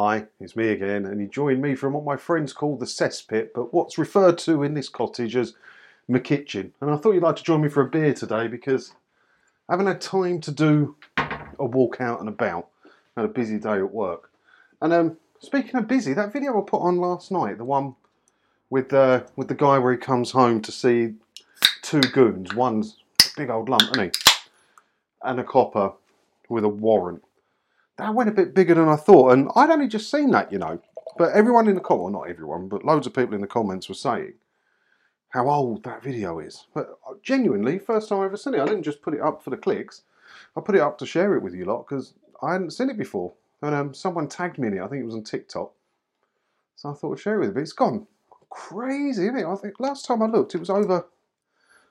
Hi, it's me again, and you join me from what my friends call the cesspit, but what's referred to in this cottage as my kitchen. And I thought you'd like to join me for a beer today because I haven't had time to do a walk out and about. Had a busy day at work. And um, speaking of busy, that video I put on last night, the one with uh, with the guy where he comes home to see two goons, one's a big old lump, isn't he? And a copper with a warrant that went a bit bigger than I thought. And I'd only just seen that, you know. But everyone in the comment, well, not everyone, but loads of people in the comments were saying how old that video is. But uh, genuinely, first time I ever seen it. I didn't just put it up for the clicks. I put it up to share it with you lot because I hadn't seen it before. And um, someone tagged me in it. I think it was on TikTok. So I thought I'd share it with you. But it's gone crazy, isn't it? I think last time I looked, it was over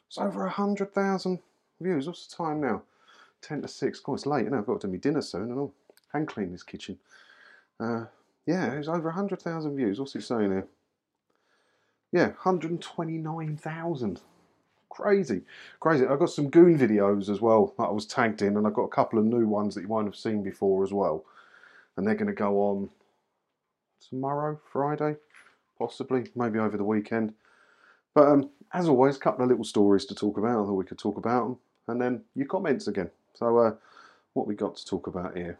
it's over a hundred thousand views. What's the time now? Ten to six. Of course, late. You know, I've got to do my dinner soon and all and clean this kitchen. Uh, yeah, it's over 100,000 views. What's it saying here? Yeah, 129,000. Crazy, crazy. I've got some goon videos as well that I was tagged in, and I've got a couple of new ones that you won't have seen before as well. And they're going to go on tomorrow, Friday, possibly, maybe over the weekend. But um, as always, a couple of little stories to talk about that we could talk about, them and then your comments again. So, uh, what we got to talk about here?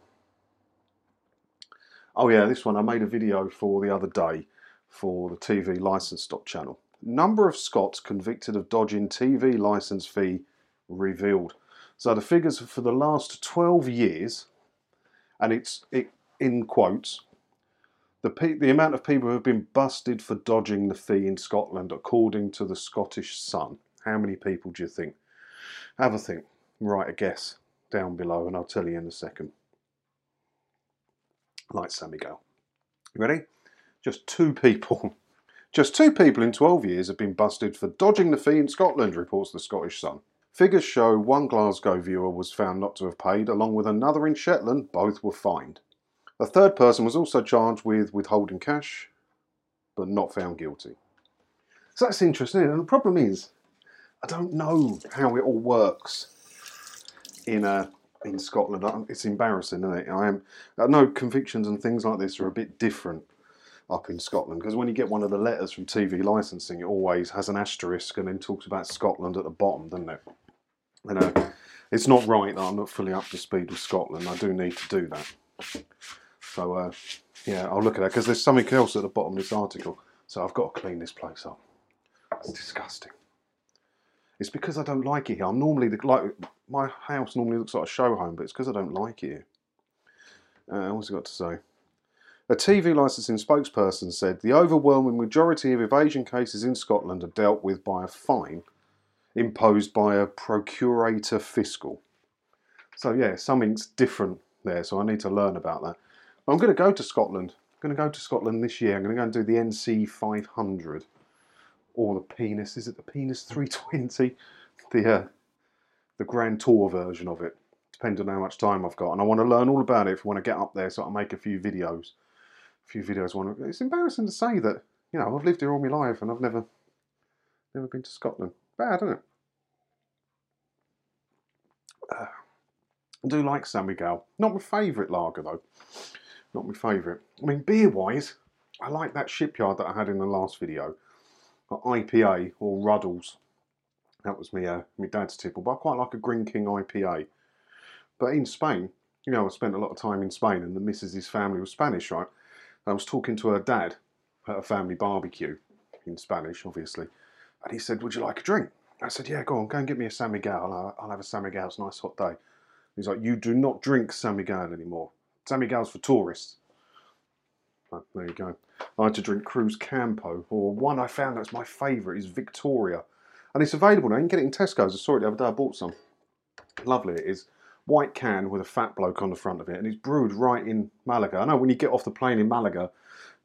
Oh yeah, this one I made a video for the other day for the TV license stop channel. Number of Scots convicted of dodging TV license fee revealed. So the figures for the last 12 years, and it's it, in quotes, the, the amount of people who have been busted for dodging the fee in Scotland, according to the Scottish Sun. How many people do you think? Have a think. Write a guess down below, and I'll tell you in a second like San Miguel. You ready? Just two people. Just two people in 12 years have been busted for dodging the fee in Scotland, reports the Scottish Sun. Figures show one Glasgow viewer was found not to have paid, along with another in Shetland. Both were fined. A third person was also charged with withholding cash, but not found guilty. So that's interesting. And the problem is, I don't know how it all works in a in Scotland. It's embarrassing, isn't it? I am. I know convictions and things like this are a bit different up in Scotland because when you get one of the letters from TV licensing, it always has an asterisk and then talks about Scotland at the bottom, doesn't it? You know, it's not right that I'm not fully up to speed with Scotland. I do need to do that. So, uh, yeah, I'll look at that because there's something else at the bottom of this article. So I've got to clean this place up. It's disgusting. It's because I don't like it here. I'm normally the, like my house normally looks like a show home, but it's because I don't like it. Uh, what's it got to say? A TV licensing spokesperson said the overwhelming majority of evasion cases in Scotland are dealt with by a fine imposed by a procurator fiscal. So yeah, something's different there. So I need to learn about that. I'm going to go to Scotland. I'm going to go to Scotland this year. I'm going to go and do the NC 500 or the penis. Is it the penis 320? The uh, the Grand Tour version of it. Depends on how much time I've got, and I want to learn all about it if I want to get up there, so I make a few videos. A few videos. One. It's embarrassing to say that you know I've lived here all my life and I've never, never been to Scotland. Bad, isn't it? Uh, I do like San Miguel. Not my favourite lager though. Not my favourite. I mean, beer wise, I like that shipyard that I had in the last video. IPA or Ruddles. That was me, uh, my dad's tipple. But I quite like a Greene King IPA. But in Spain, you know, I spent a lot of time in Spain, and the missus' family was Spanish, right? I was talking to her dad at a family barbecue in Spanish, obviously, and he said, "Would you like a drink?" I said, "Yeah, go on, go and get me a San Miguel. I'll, I'll have a San Miguel. It's a nice hot day." He's like, "You do not drink San Miguel anymore. San Miguel's for tourists." Oh, there you go. I had to drink Cruzcampo, or one I found that's my favourite is Victoria. And it's available now. You can get it in Tesco's. I saw it the other day. I bought some. Lovely it is. White can with a fat bloke on the front of it. And it's brewed right in Malaga. I know when you get off the plane in Malaga,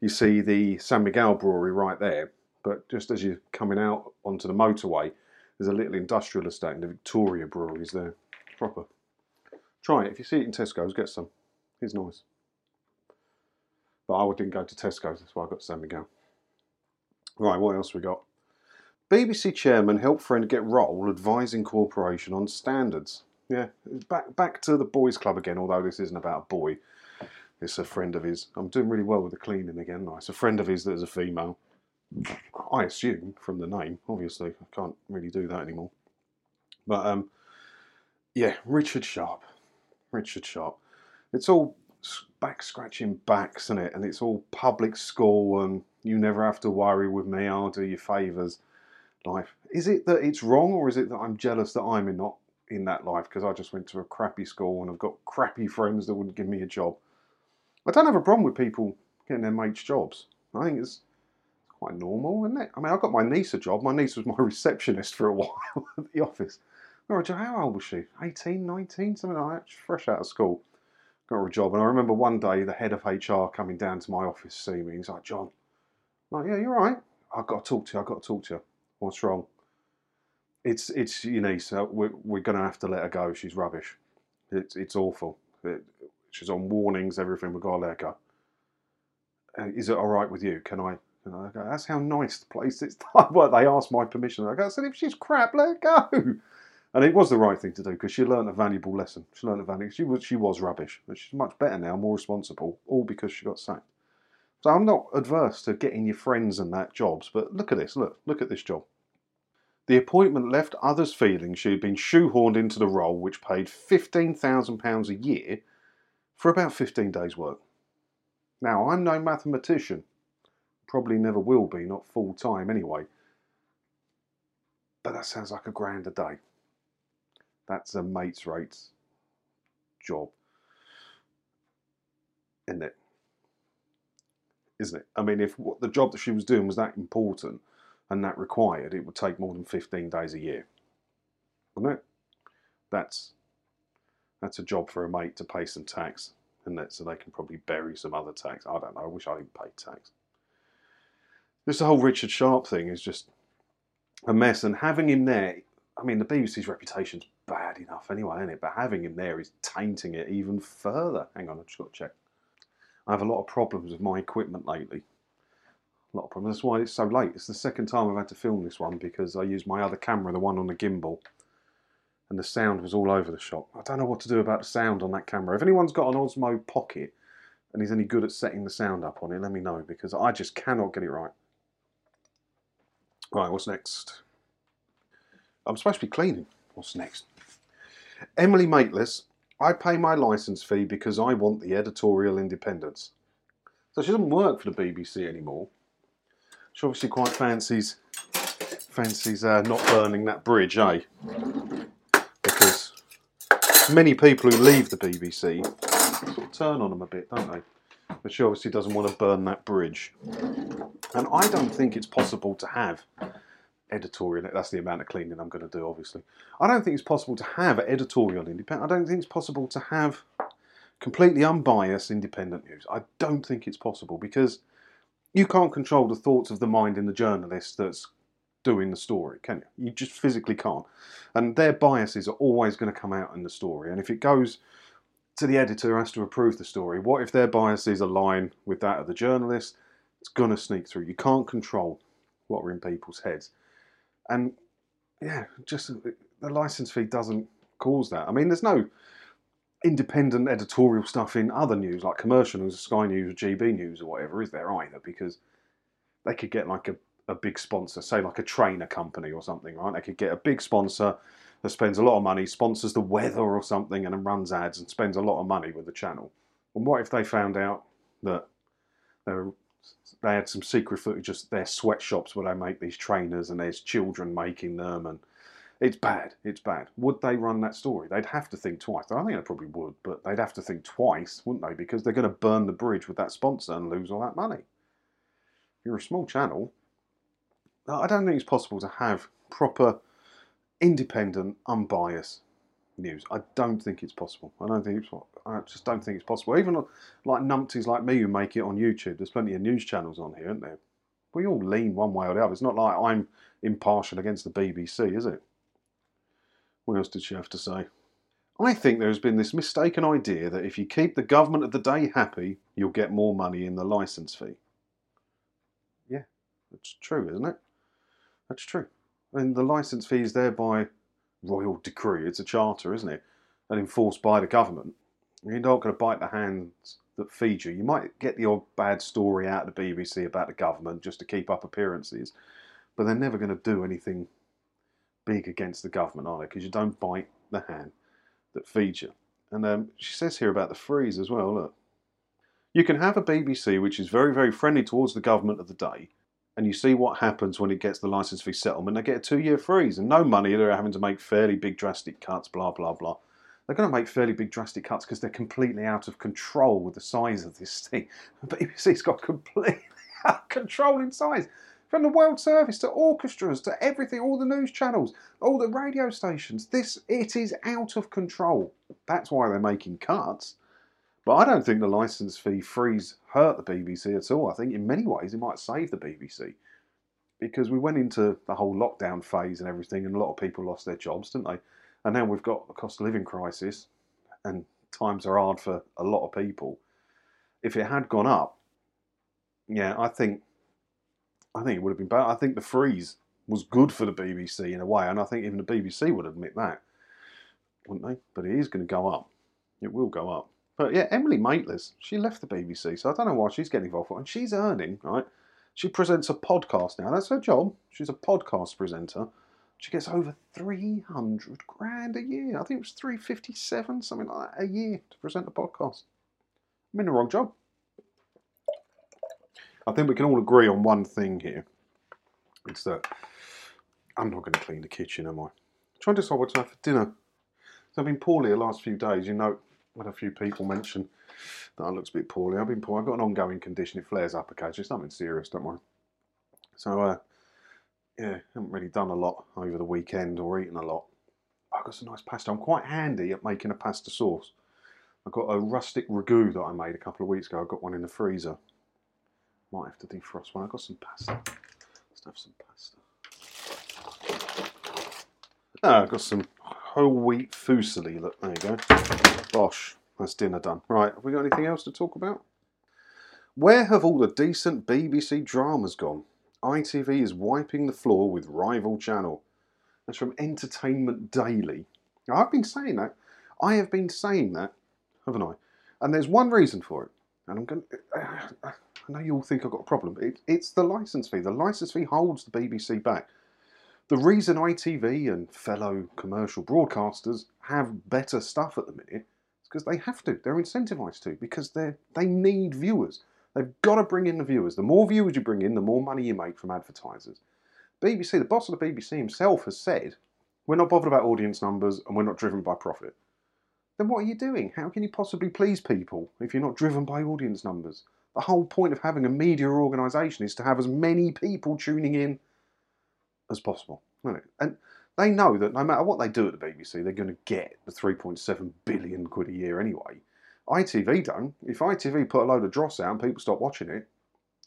you see the San Miguel brewery right there. But just as you're coming out onto the motorway, there's a little industrial estate and the Victoria brewery is there. Proper. Try it. If you see it in Tesco's, get some. It's nice. But I didn't go to Tesco's, that's why I got San Miguel. Right, what else we got? BBC chairman helped friend get role advising corporation on standards. Yeah, back back to the boys' club again. Although this isn't about a boy, It's a friend of his. I'm doing really well with the cleaning again. It's a friend of his that is a female. I assume from the name, obviously. I can't really do that anymore. But um, yeah, Richard Sharp. Richard Sharp. It's all back scratching backs, isn't it? And it's all public school, and you never have to worry with me. I'll do you favours. Life. Is it that it's wrong, or is it that I'm jealous that I'm in not in that life because I just went to a crappy school and I've got crappy friends that wouldn't give me a job? I don't have a problem with people getting their mates jobs. I think it's quite normal, isn't it? I mean, I got my niece a job. My niece was my receptionist for a while at the office. How old was she? 18, 19, something like that. She's fresh out of school. Got a job. And I remember one day the head of HR coming down to my office to see me. He's like, John, I'm like, yeah, you're right. I've got to talk to you. I've got to talk to you. What's wrong? It's, it's your niece. So we're, we're going to have to let her go. She's rubbish. It's, it's awful. It, she's on warnings, everything. We've got to let her go. Uh, is it all right with you? Can I? And I go, that's how nice the place is. well, they asked my permission. I go, I said, if she's crap, let her go. And it was the right thing to do because she learned a valuable lesson. She learned a valuable. She was she was rubbish, but she's much better now, more responsible, all because she got sacked. So I'm not adverse to getting your friends and that jobs, but look at this. Look, look at this job. The appointment left others feeling she had been shoehorned into the role, which paid £15,000 a year for about 15 days' work. Now, I'm no mathematician, probably never will be, not full time anyway, but that sounds like a grand a day. That's a mate's rates job, isn't it? Isn't it? I mean, if what the job that she was doing was that important and that required, it would take more than 15 days a year, wouldn't it? That's that's a job for a mate to pay some tax, and that so they can probably bury some other tax. I don't know. I wish I didn't pay tax. This whole Richard Sharp thing is just a mess, and having him there, I mean, the BBC's reputation's bad enough anyway, isn't it? But having him there is tainting it even further. Hang on, I've just got to check. I have a lot of problems with my equipment lately. A lot of problems. That's why it's so late. It's the second time I've had to film this one because I used my other camera, the one on the gimbal, and the sound was all over the shop. I don't know what to do about the sound on that camera. If anyone's got an Osmo Pocket and he's any good at setting the sound up on it, let me know because I just cannot get it right. Right, what's next? I'm supposed to be cleaning. What's next? Emily Maitlis, I pay my license fee because I want the editorial independence. So she doesn't work for the BBC anymore. She obviously quite fancies fancies uh, not burning that bridge, eh? Because many people who leave the BBC sort of turn on them a bit, don't they? But she obviously doesn't want to burn that bridge. And I don't think it's possible to have editorial. That's the amount of cleaning I'm going to do, obviously. I don't think it's possible to have editorial independent. I don't think it's possible to have completely unbiased independent news. I don't think it's possible because you can't control the thoughts of the mind in the journalist that's doing the story, can you? You just physically can't. And their biases are always going to come out in the story. And if it goes to the editor who has to approve the story, what if their biases align with that of the journalist? It's going to sneak through. You can't control what are in people's heads and yeah, just uh, the license fee doesn't cause that. I mean, there's no independent editorial stuff in other news like commercial news, Sky News, or GB News, or whatever, is there either? Because they could get like a, a big sponsor, say like a trainer company or something, right? They could get a big sponsor that spends a lot of money, sponsors the weather or something, and then runs ads and spends a lot of money with the channel. And what if they found out that they're they had some secret footage of their sweatshops where they make these trainers and there's children making them and it's bad. It's bad. Would they run that story? They'd have to think twice. I think they probably would, but they'd have to think twice, wouldn't they? Because they're going to burn the bridge with that sponsor and lose all that money. If you're a small channel, I don't think it's possible to have proper, independent, unbiased news. I don't think it's possible. I don't think it's. I just don't think it's possible. Even like numpties like me who make it on YouTube, there's plenty of news channels on here, aren't there? We all lean one way or the other. It's not like I'm impartial against the BBC, is it? What else did she have to say? I think there has been this mistaken idea that if you keep the government of the day happy, you'll get more money in the license fee. Yeah, that's true, isn't it? That's true. And the license fee is thereby royal decree. It's a charter, isn't it? And enforced by the government. You're not going to bite the hands that feed you. You might get the odd bad story out of the BBC about the government just to keep up appearances, but they're never going to do anything big against the government, are they? Because you don't bite the hand that feeds you. And um, she says here about the freeze as well. Look, you can have a BBC which is very, very friendly towards the government of the day, and you see what happens when it gets the license fee settlement. They get a two-year freeze and no money. They're having to make fairly big, drastic cuts. Blah blah blah. They're going to make fairly big, drastic cuts because they're completely out of control with the size of this thing. BBC's got completely out of control in size. From the World Service to orchestras to everything, all the news channels, all the radio stations. This it is out of control. That's why they're making cuts. But I don't think the license fee freeze hurt the BBC at all. I think in many ways it might save the BBC because we went into the whole lockdown phase and everything, and a lot of people lost their jobs, didn't they? And now we've got a cost of living crisis, and times are hard for a lot of people. If it had gone up, yeah, I think I think it would have been better. I think the freeze was good for the BBC in a way, and I think even the BBC would admit that, wouldn't they? But it is going to go up. It will go up. But yeah, Emily Maitlis, she left the BBC, so I don't know why she's getting involved. With, And she's earning, right? She presents a podcast now. That's her job. She's a podcast presenter. She gets over 300 grand a year. I think it was 357, something like that, a year to present a podcast. I'm in the wrong job. I think we can all agree on one thing here. It's that I'm not going to clean the kitchen, am I? I'm trying to decide what to have for dinner. So I've been poorly the last few days. You know, had a few people mention that I looked a bit poorly. I've been poor. I've got an ongoing condition. It flares up occasionally. It's nothing serious, don't worry. So, uh, yeah, haven't really done a lot over the weekend or eaten a lot. I've got some nice pasta. I'm quite handy at making a pasta sauce. I've got a rustic ragu that I made a couple of weeks ago. I've got one in the freezer. Might have to defrost one. I've got some pasta. Let's have some pasta. Ah, I've got some whole wheat fusilli. Look, there you go. Bosh, that's dinner done. Right, have we got anything else to talk about? Where have all the decent BBC dramas gone? ITV is wiping the floor with rival channel. That's from Entertainment Daily. Now, I've been saying that. I have been saying that, haven't I? And there's one reason for it. And I'm going. I know you all think I've got a problem. It, it's the license fee. The license fee holds the BBC back. The reason ITV and fellow commercial broadcasters have better stuff at the minute because they have to. They're incentivized to because they they need viewers. They've got to bring in the viewers. The more viewers you bring in, the more money you make from advertisers. BBC, the boss of the BBC himself, has said, "We're not bothered about audience numbers and we're not driven by profit." Then what are you doing? How can you possibly please people if you're not driven by audience numbers? The whole point of having a media organisation is to have as many people tuning in as possible. And they know that no matter what they do at the BBC, they're going to get the 3.7 billion quid a year anyway. ITV don't. If ITV put a load of dross out and people stop watching it,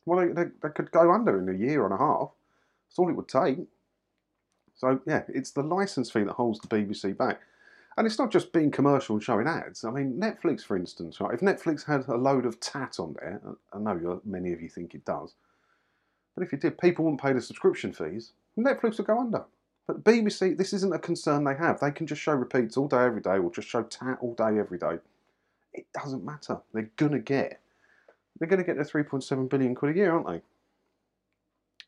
well, they, they, they could go under in a year and a half. That's all it would take. So, yeah, it's the licence fee that holds the BBC back. And it's not just being commercial and showing ads. I mean, Netflix, for instance, right? If Netflix had a load of tat on there, I know many of you think it does, but if it did, people wouldn't pay the subscription fees. Netflix would go under. But BBC, this isn't a concern they have. They can just show repeats all day, every day, or just show tat all day, every day. It doesn't matter. They're gonna get. They're gonna get their 3.7 billion quid a year, aren't they?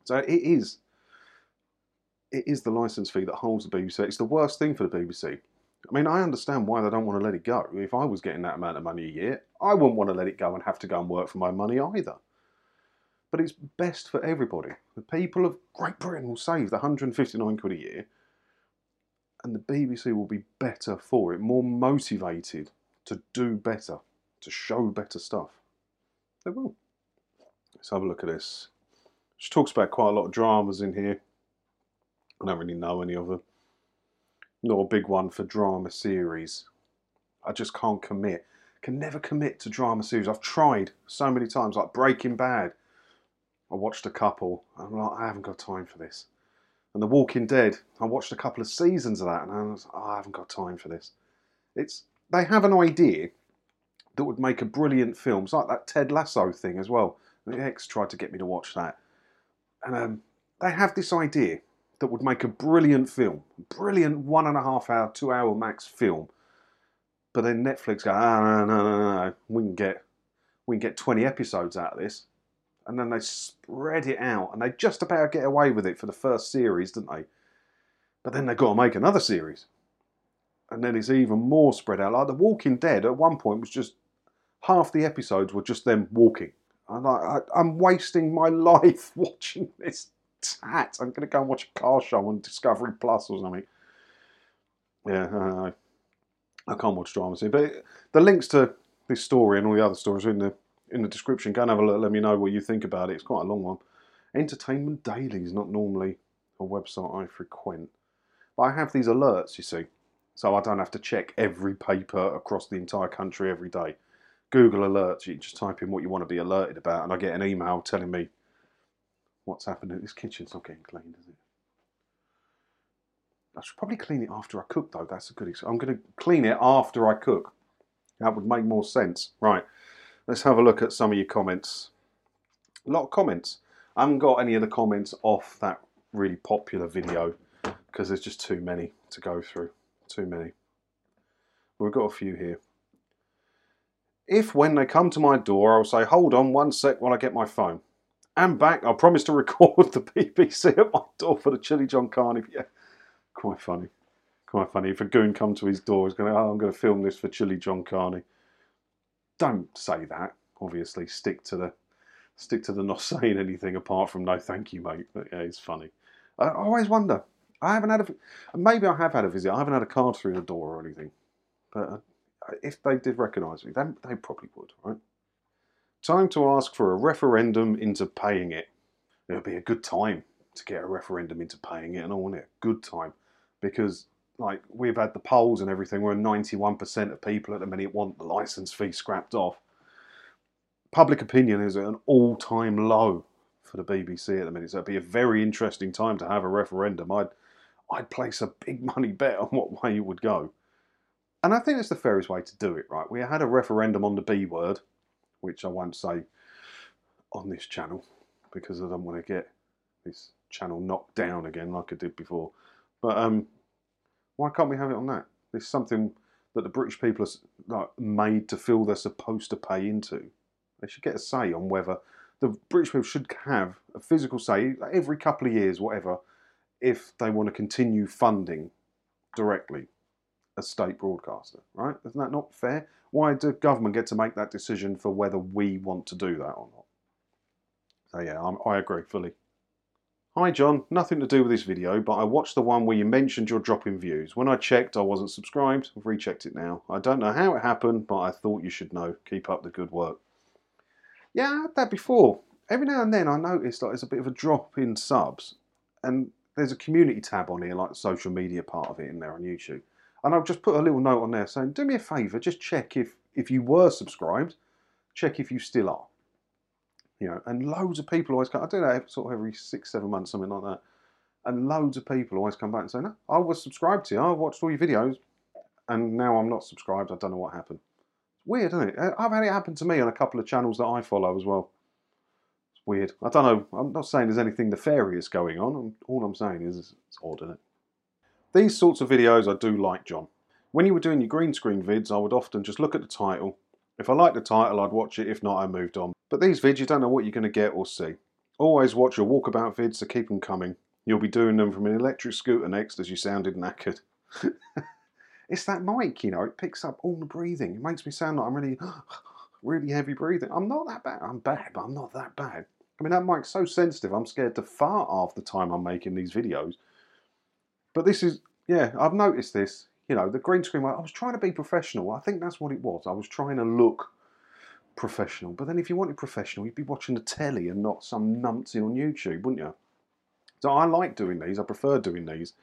So it is. It is the license fee that holds the BBC. It's the worst thing for the BBC. I mean, I understand why they don't want to let it go. If I was getting that amount of money a year, I wouldn't want to let it go and have to go and work for my money either. But it's best for everybody. The people of Great Britain will save the 159 quid a year, and the BBC will be better for it, more motivated to do better, to show better stuff. They will. Let's have a look at this. She talks about quite a lot of dramas in here. I don't really know any of them not a big one for drama series. I just can't commit. Can never commit to drama series. I've tried so many times, like Breaking Bad. I watched a couple. I'm like, I haven't got time for this. And The Walking Dead. I watched a couple of seasons of that, and I was, oh, I haven't got time for this. It's they have an idea that would make a brilliant film. It's like that Ted Lasso thing as well. The ex tried to get me to watch that, and um, they have this idea that would make a brilliant film, brilliant one and a half hour, two hour max film. But then Netflix go, ah, no, no, no, no, we can get we can get 20 episodes out of this. And then they spread it out, and they just about get away with it for the first series, didn't they? But then they've got to make another series. And then it's even more spread out. Like The Walking Dead at one point was just half the episodes were just them walking. And I, I, am wasting my life watching this tat. I'm going to go and watch a car show on Discovery Plus or something. Yeah, I, I can't watch dramas. But the links to this story and all the other stories are in the in the description. Go and have a look. Let me know what you think about it. It's quite a long one. Entertainment Daily is not normally a website I frequent. But I have these alerts, you see. So I don't have to check every paper across the entire country every day. Google alerts, you just type in what you want to be alerted about, and I get an email telling me what's happening. This kitchen's not getting cleaned, is it? I should probably clean it after I cook, though. That's a good. excuse. I'm going to clean it after I cook. That would make more sense. Right. Let's have a look at some of your comments. A lot of comments. I haven't got any of the comments off that really popular video because there's just too many to go through. Too many. We've got a few here. If when they come to my door, I'll say, hold on one sec while I get my phone. I'm back. I promise to record the BBC at my door for the Chili John Carney. Yeah, quite funny. Quite funny. If a goon come to his door, he's going, oh, I'm going to film this for Chili John Carney. Don't say that. Obviously, stick to the stick to the not saying anything apart from no thank you, mate. But yeah, it's funny. I always wonder. I haven't had a maybe I have had a visit. I haven't had a card through the door or anything. But uh, if they did recognise me, they, they probably would, right? Time to ask for a referendum into paying it. It'll be a good time to get a referendum into paying it, and I want it a good time because, like, we've had the polls and everything. We're 91% of people at the minute want the license fee scrapped off. Public opinion is at an all-time low for the BBC at the minute, so it'd be a very interesting time to have a referendum. I'd I'd place a big money bet on what way it would go. And I think it's the fairest way to do it, right? We had a referendum on the B word, which I won't say on this channel because I don't want to get this channel knocked down again like I did before. But um, why can't we have it on that? It's something that the British people are like, made to feel they're supposed to pay into. They should get a say on whether the British people should have a physical say every couple of years, whatever, if they want to continue funding directly a state broadcaster, right? Isn't that not fair? Why does government get to make that decision for whether we want to do that or not? So yeah, I'm, I agree fully. Hi John, nothing to do with this video, but I watched the one where you mentioned you're dropping views. When I checked, I wasn't subscribed. I've rechecked it now. I don't know how it happened, but I thought you should know. Keep up the good work. Yeah, I had that before. Every now and then I noticed like there's a bit of a drop in subs, and there's a community tab on here, like the social media part of it in there on YouTube. And I've just put a little note on there saying, do me a favour, just check if, if you were subscribed, check if you still are. You know, and loads of people always come, I do that sort of every six, seven months, something like that. And loads of people always come back and say, no, I was subscribed to you, I watched all your videos, and now I'm not subscribed, I don't know what happened. It's weird, isn't it? Uh, I've had it happen to me on a couple of channels that I follow as well. It's weird. I don't know, I'm not saying there's anything nefarious going on, all I'm saying is it's odd, isn't it? These sorts of videos I do like, John. When you were doing your green screen vids, I would often just look at the title. If I liked the title, I'd watch it. If not, I moved on. But these vids, you don't know what you're going to get or see. Always watch your walkabout vids, so keep them coming. You'll be doing them from an electric scooter next as you sounded knackered. it's that mic, you know, it picks up all the breathing. It makes me sound like I'm really, really heavy breathing. I'm not that bad. I'm bad, but I'm not that bad. I mean, that mic's so sensitive, I'm scared to fart half the time I'm making these videos. But this is, yeah, I've noticed this. You know, the green screen, I was trying to be professional. I think that's what it was. I was trying to look professional. But then if you wanted professional, you'd be watching the telly and not some numpty on YouTube, wouldn't you? So I like doing these. I prefer doing these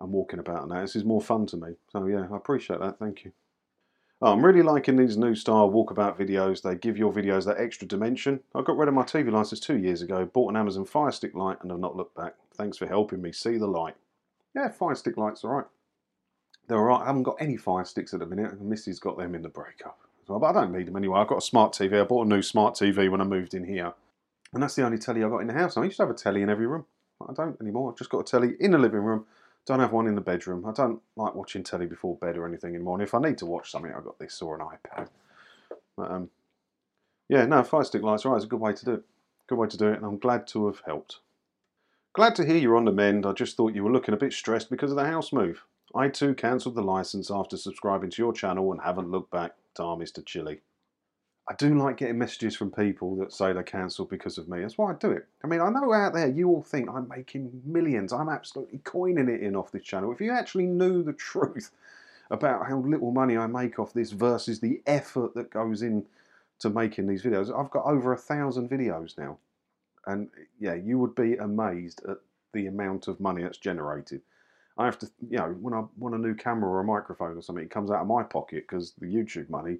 and walking about that. This is more fun to me. So yeah, I appreciate that. Thank you. Oh, I'm really liking these new style walkabout videos. They give your videos that extra dimension. I got rid of my TV license two years ago, bought an Amazon Fire Stick light and have not looked back. Thanks for helping me see the light. Yeah, fire stick lights are right. They're alright. I haven't got any fire sticks at the minute. Missy's got them in the breakup as but I don't need them anyway. I've got a smart TV. I bought a new smart TV when I moved in here. And that's the only telly I've got in the house. I used to have a telly in every room. I don't anymore. I've just got a telly in the living room. Don't have one in the bedroom. I don't like watching telly before bed or anything anymore. And if I need to watch something, I've got this or an iPad. But, um, Yeah, no, fire stick lights, right, it's a good way to do it. Good way to do it, and I'm glad to have helped. Glad to hear you're on the mend. I just thought you were looking a bit stressed because of the house move. I too cancelled the license after subscribing to your channel and haven't looked back. Tar Mr. Chili. I do like getting messages from people that say they cancelled because of me. That's why I do it. I mean, I know out there you all think I'm making millions. I'm absolutely coining it in off this channel. If you actually knew the truth about how little money I make off this versus the effort that goes in to making these videos, I've got over a thousand videos now. And yeah, you would be amazed at the amount of money that's generated. I have to, you know, when I want a new camera or a microphone or something, it comes out of my pocket because the YouTube money,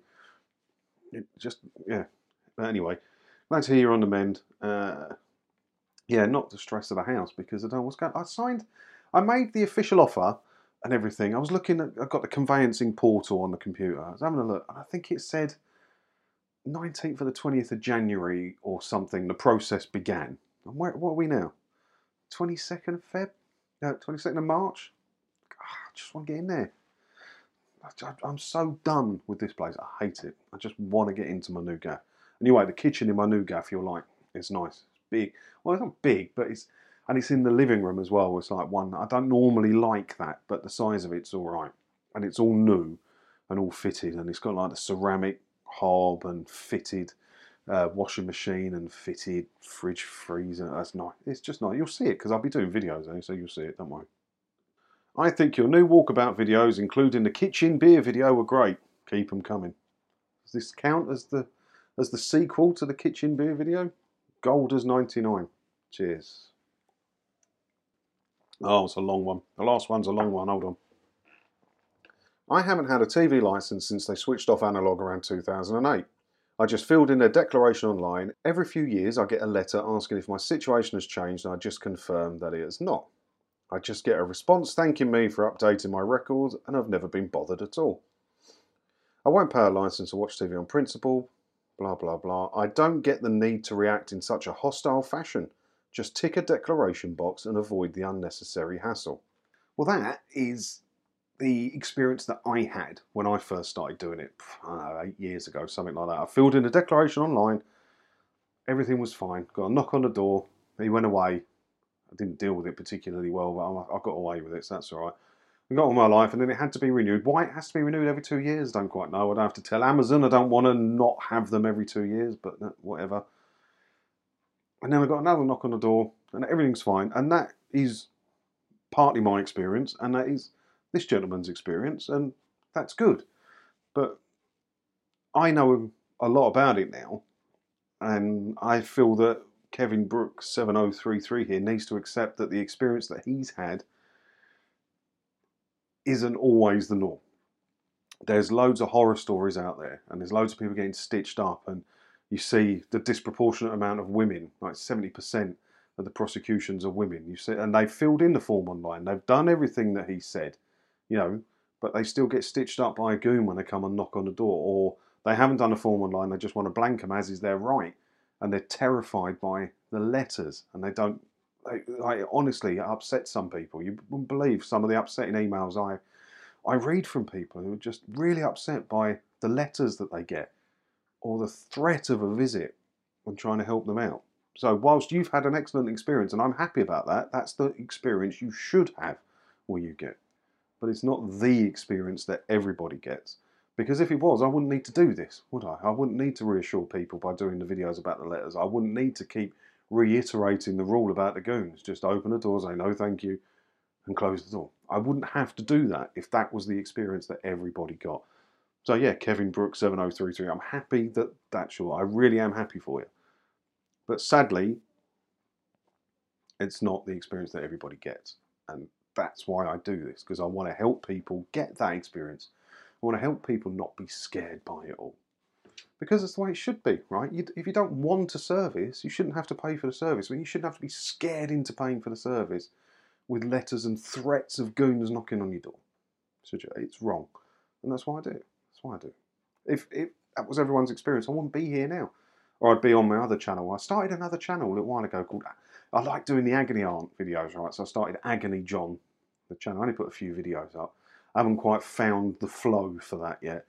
it just, yeah. But anyway, glad to hear you're on the mend. Uh, yeah, not the stress of the house because I don't know what's going I signed, I made the official offer and everything. I was looking at, I got the conveyancing portal on the computer. I was having a look and I think it said 19th or the 20th of January or something, the process began. And where, what are we now? 22nd of Feb? No, 22nd of March? Ah, I just want to get in there. I- I'm so done with this place. I hate it. I just want to get into my new gaff. Anyway, the kitchen in my new gaff, you're like, it's nice. It's big. Well, it's not big, but it's, and it's in the living room as well. It's like one, I don't normally like that, but the size of it's all right. And it's all new and all fitted. And it's got like the ceramic hob and fitted uh, washing machine and fitted fridge freezer. That's nice. It's just nice. You'll see it because I'll be doing videos, eh, so you'll see it. Don't worry. I think your new walkabout videos, including the kitchen beer video, were great. Keep them coming. Does this count as the as the sequel to the kitchen beer video? Gold as 99. Cheers. Oh, it's a long one. The last one's a long one. Hold on. I haven't had a TV license since they switched off analog around 2008. I just filled in a declaration online. Every few years, I get a letter asking if my situation has changed, and I just confirm that it has not. I just get a response thanking me for updating my records, and I've never been bothered at all. I won't pay a license to watch TV on principle, blah blah blah. I don't get the need to react in such a hostile fashion. Just tick a declaration box and avoid the unnecessary hassle. Well, that is the experience that I had when I first started doing it, know, eight years ago, something like that. I filled in a declaration online. Everything was fine. Got a knock on the door. He went away. I didn't deal with it particularly well, but I got away with it, so that's all right. I got all my life, and then it had to be renewed. Why it has to be renewed every two years, I don't quite know. I don't have to tell Amazon. I don't want to not have them every two years, but whatever. And then I got another knock on the door, and everything's fine. And that is partly my experience, and that is this gentleman's experience, and that's good. But I know a lot about it now, and I feel that Kevin Brooks 7033 here needs to accept that the experience that he's had isn't always the norm. There's loads of horror stories out there, and there's loads of people getting stitched up, and you see the disproportionate amount of women, like 70% of the prosecutions are women. You see, and they've filled in the form online. They've done everything that he said, you know, but they still get stitched up by a goon when they come and knock on the door, or they haven't done a form online. They just want to blank them as is their right, and they're terrified by the letters, and they don't. They, I honestly it upsets some people. You wouldn't believe some of the upsetting emails I I read from people who are just really upset by the letters that they get or the threat of a visit and trying to help them out. So, whilst you've had an excellent experience, and I'm happy about that, that's the experience you should have where you get. But it's not the experience that everybody gets. Because if it was, I wouldn't need to do this, would I? I wouldn't need to reassure people by doing the videos about the letters. I wouldn't need to keep reiterating the rule about the goons. Just open the door, say no thank you, and close the door. I wouldn't have to do that if that was the experience that everybody got. So yeah, Kevin Brooks 7033. I'm happy that that's your. I really am happy for you. But sadly, it's not the experience that everybody gets, and that's why I do this because I want to help people get that experience. I want to help people not be scared by it all. Because it's the way it should be, right? You, if you don't want a service, you shouldn't have to pay for the service. I mean, you shouldn't have to be scared into paying for the service with letters and threats of goons knocking on your door. It's wrong. And that's why I do it. That's why I do. If, if that was everyone's experience, I wouldn't be here now. Or I'd be on my other channel. I started another channel a little while ago called. I like doing the Agony Aunt videos, right? So I started Agony John, the channel. I only put a few videos up. I haven't quite found the flow for that yet.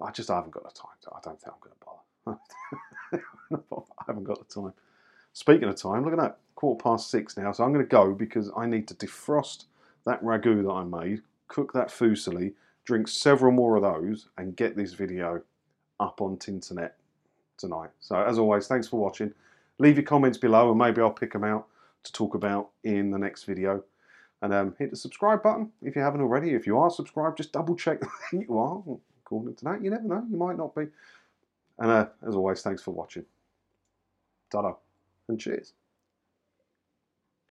I just haven't got the time. To, I don't think I'm going to bother. I haven't got the time. Speaking of time, look at that, quarter past six now. So I'm going to go because I need to defrost that ragu that I made, cook that fusilli, drink several more of those, and get this video up on Tinternet tonight. So as always, thanks for watching. Leave your comments below and maybe I'll pick them out to talk about in the next video. And um, hit the subscribe button if you haven't already. If you are subscribed, just double check that you are. According to that, you never know, you might not be. And uh, as always, thanks for watching. Ta-da and cheers.